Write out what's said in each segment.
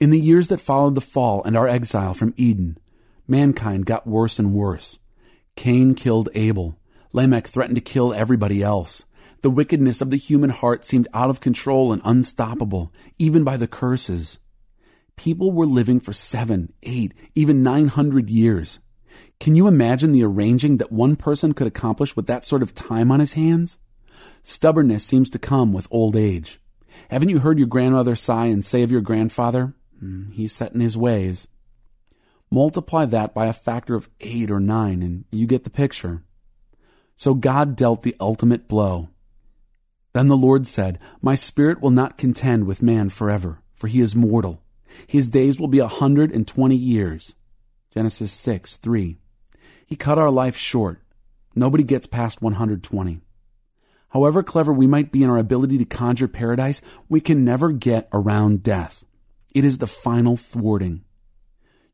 In the years that followed the fall and our exile from Eden, mankind got worse and worse. Cain killed Abel. Lamech threatened to kill everybody else. The wickedness of the human heart seemed out of control and unstoppable, even by the curses. People were living for seven, eight, even 900 years. Can you imagine the arranging that one person could accomplish with that sort of time on his hands? Stubbornness seems to come with old age. Haven't you heard your grandmother sigh and say of your grandfather, Mm, he's set in his ways. Multiply that by a factor of eight or nine, and you get the picture. So God dealt the ultimate blow. Then the Lord said, My spirit will not contend with man forever, for he is mortal. His days will be a hundred and twenty years. Genesis 6, 3. He cut our life short. Nobody gets past 120. However clever we might be in our ability to conjure paradise, we can never get around death. It is the final thwarting.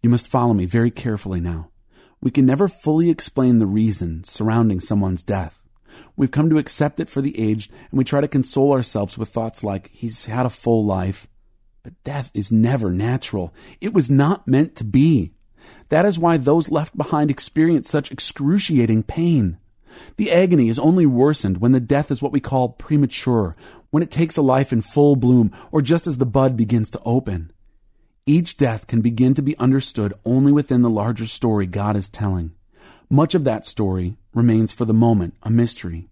You must follow me very carefully now. We can never fully explain the reasons surrounding someone's death. We've come to accept it for the aged, and we try to console ourselves with thoughts like, he's had a full life. But death is never natural. It was not meant to be. That is why those left behind experience such excruciating pain. The agony is only worsened when the death is what we call premature, when it takes a life in full bloom, or just as the bud begins to open. Each death can begin to be understood only within the larger story God is telling. Much of that story remains for the moment a mystery.